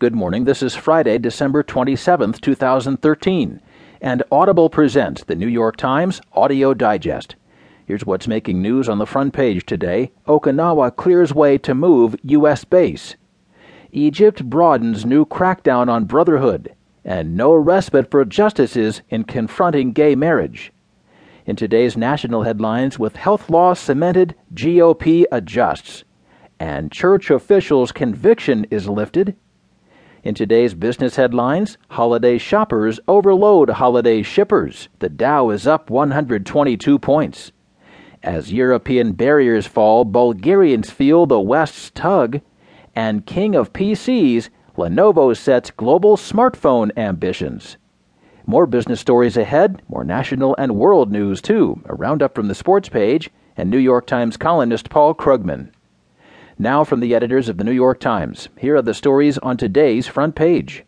Good morning. This is Friday, December 27th, 2013, and Audible presents the New York Times Audio Digest. Here's what's making news on the front page today Okinawa clears way to move U.S. base. Egypt broadens new crackdown on brotherhood, and no respite for justices in confronting gay marriage. In today's national headlines, with health law cemented, GOP adjusts, and church officials' conviction is lifted. In today's business headlines, holiday shoppers overload holiday shippers. The Dow is up 122 points. As European barriers fall, Bulgarians feel the West's tug. And king of PCs, Lenovo sets global smartphone ambitions. More business stories ahead, more national and world news too. A roundup from the sports page and New York Times columnist Paul Krugman. Now, from the editors of the New York Times, here are the stories on today's front page.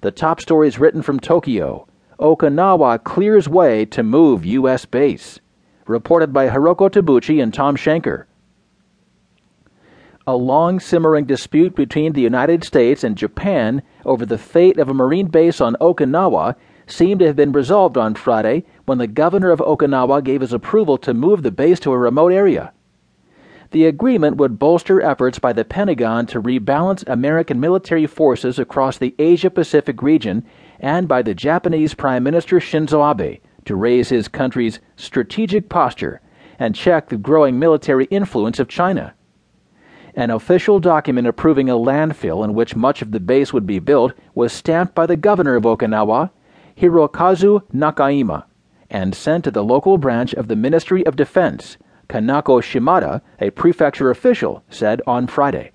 The top stories written from Tokyo Okinawa clears way to move U.S. base. Reported by Hiroko Tabuchi and Thom Shanker. A long simmering dispute between the United States and Japan over the fate of a Marine base on Okinawa seemed to have been resolved on Friday when the governor of Okinawa gave his approval to move the base to a remote area. The agreement would bolster efforts by the Pentagon to rebalance American military forces across the Asia Pacific region and by the Japanese Prime Minister Shinzo Abe to raise his country's strategic posture and check the growing military influence of China. An official document approving a landfill in which much of the base would be built was stamped by the governor of Okinawa, Hirokazu Nakaima, and sent to the local branch of the Ministry of Defense Kanako Shimada, a prefecture official, said on Friday.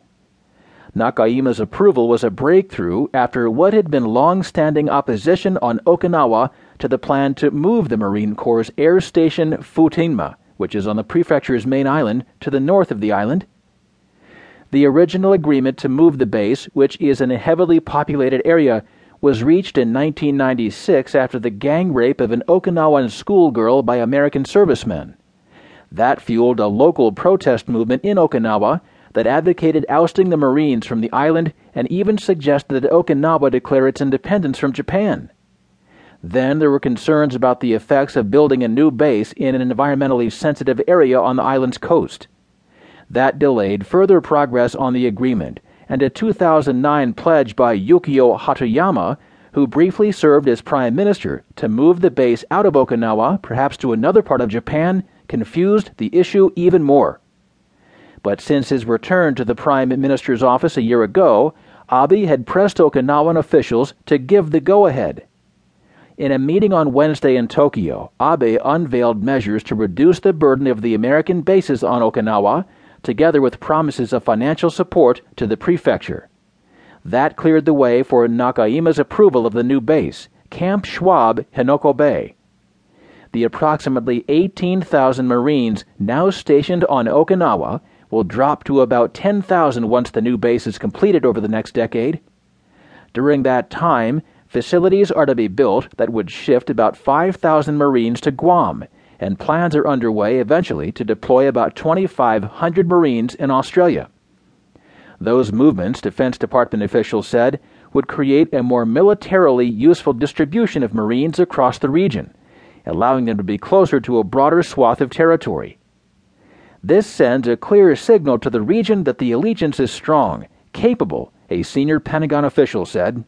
Nakaima's approval was a breakthrough after what had been long standing opposition on Okinawa to the plan to move the Marine Corps' air station Futenma, which is on the prefecture's main island, to the north of the island. The original agreement to move the base, which is in a heavily populated area, was reached in 1996 after the gang rape of an Okinawan schoolgirl by American servicemen. That fueled a local protest movement in Okinawa that advocated ousting the Marines from the island and even suggested that Okinawa declare its independence from Japan. Then there were concerns about the effects of building a new base in an environmentally sensitive area on the island's coast. That delayed further progress on the agreement, and a 2009 pledge by Yukio Hatoyama, who briefly served as prime minister, to move the base out of Okinawa, perhaps to another part of Japan, confused the issue even more. But since his return to the Prime Minister's office a year ago, Abe had pressed Okinawan officials to give the go ahead. In a meeting on Wednesday in Tokyo, Abe unveiled measures to reduce the burden of the American bases on Okinawa, together with promises of financial support to the prefecture. That cleared the way for Nakaima's approval of the new base, Camp Schwab, Henoko Bay the approximately 18,000 Marines now stationed on Okinawa will drop to about 10,000 once the new base is completed over the next decade. During that time, facilities are to be built that would shift about 5,000 Marines to Guam, and plans are underway eventually to deploy about 2,500 Marines in Australia. Those movements, Defense Department officials said, would create a more militarily useful distribution of Marines across the region allowing them to be closer to a broader swath of territory. This sends a clear signal to the region that the allegiance is strong, capable, a senior Pentagon official said.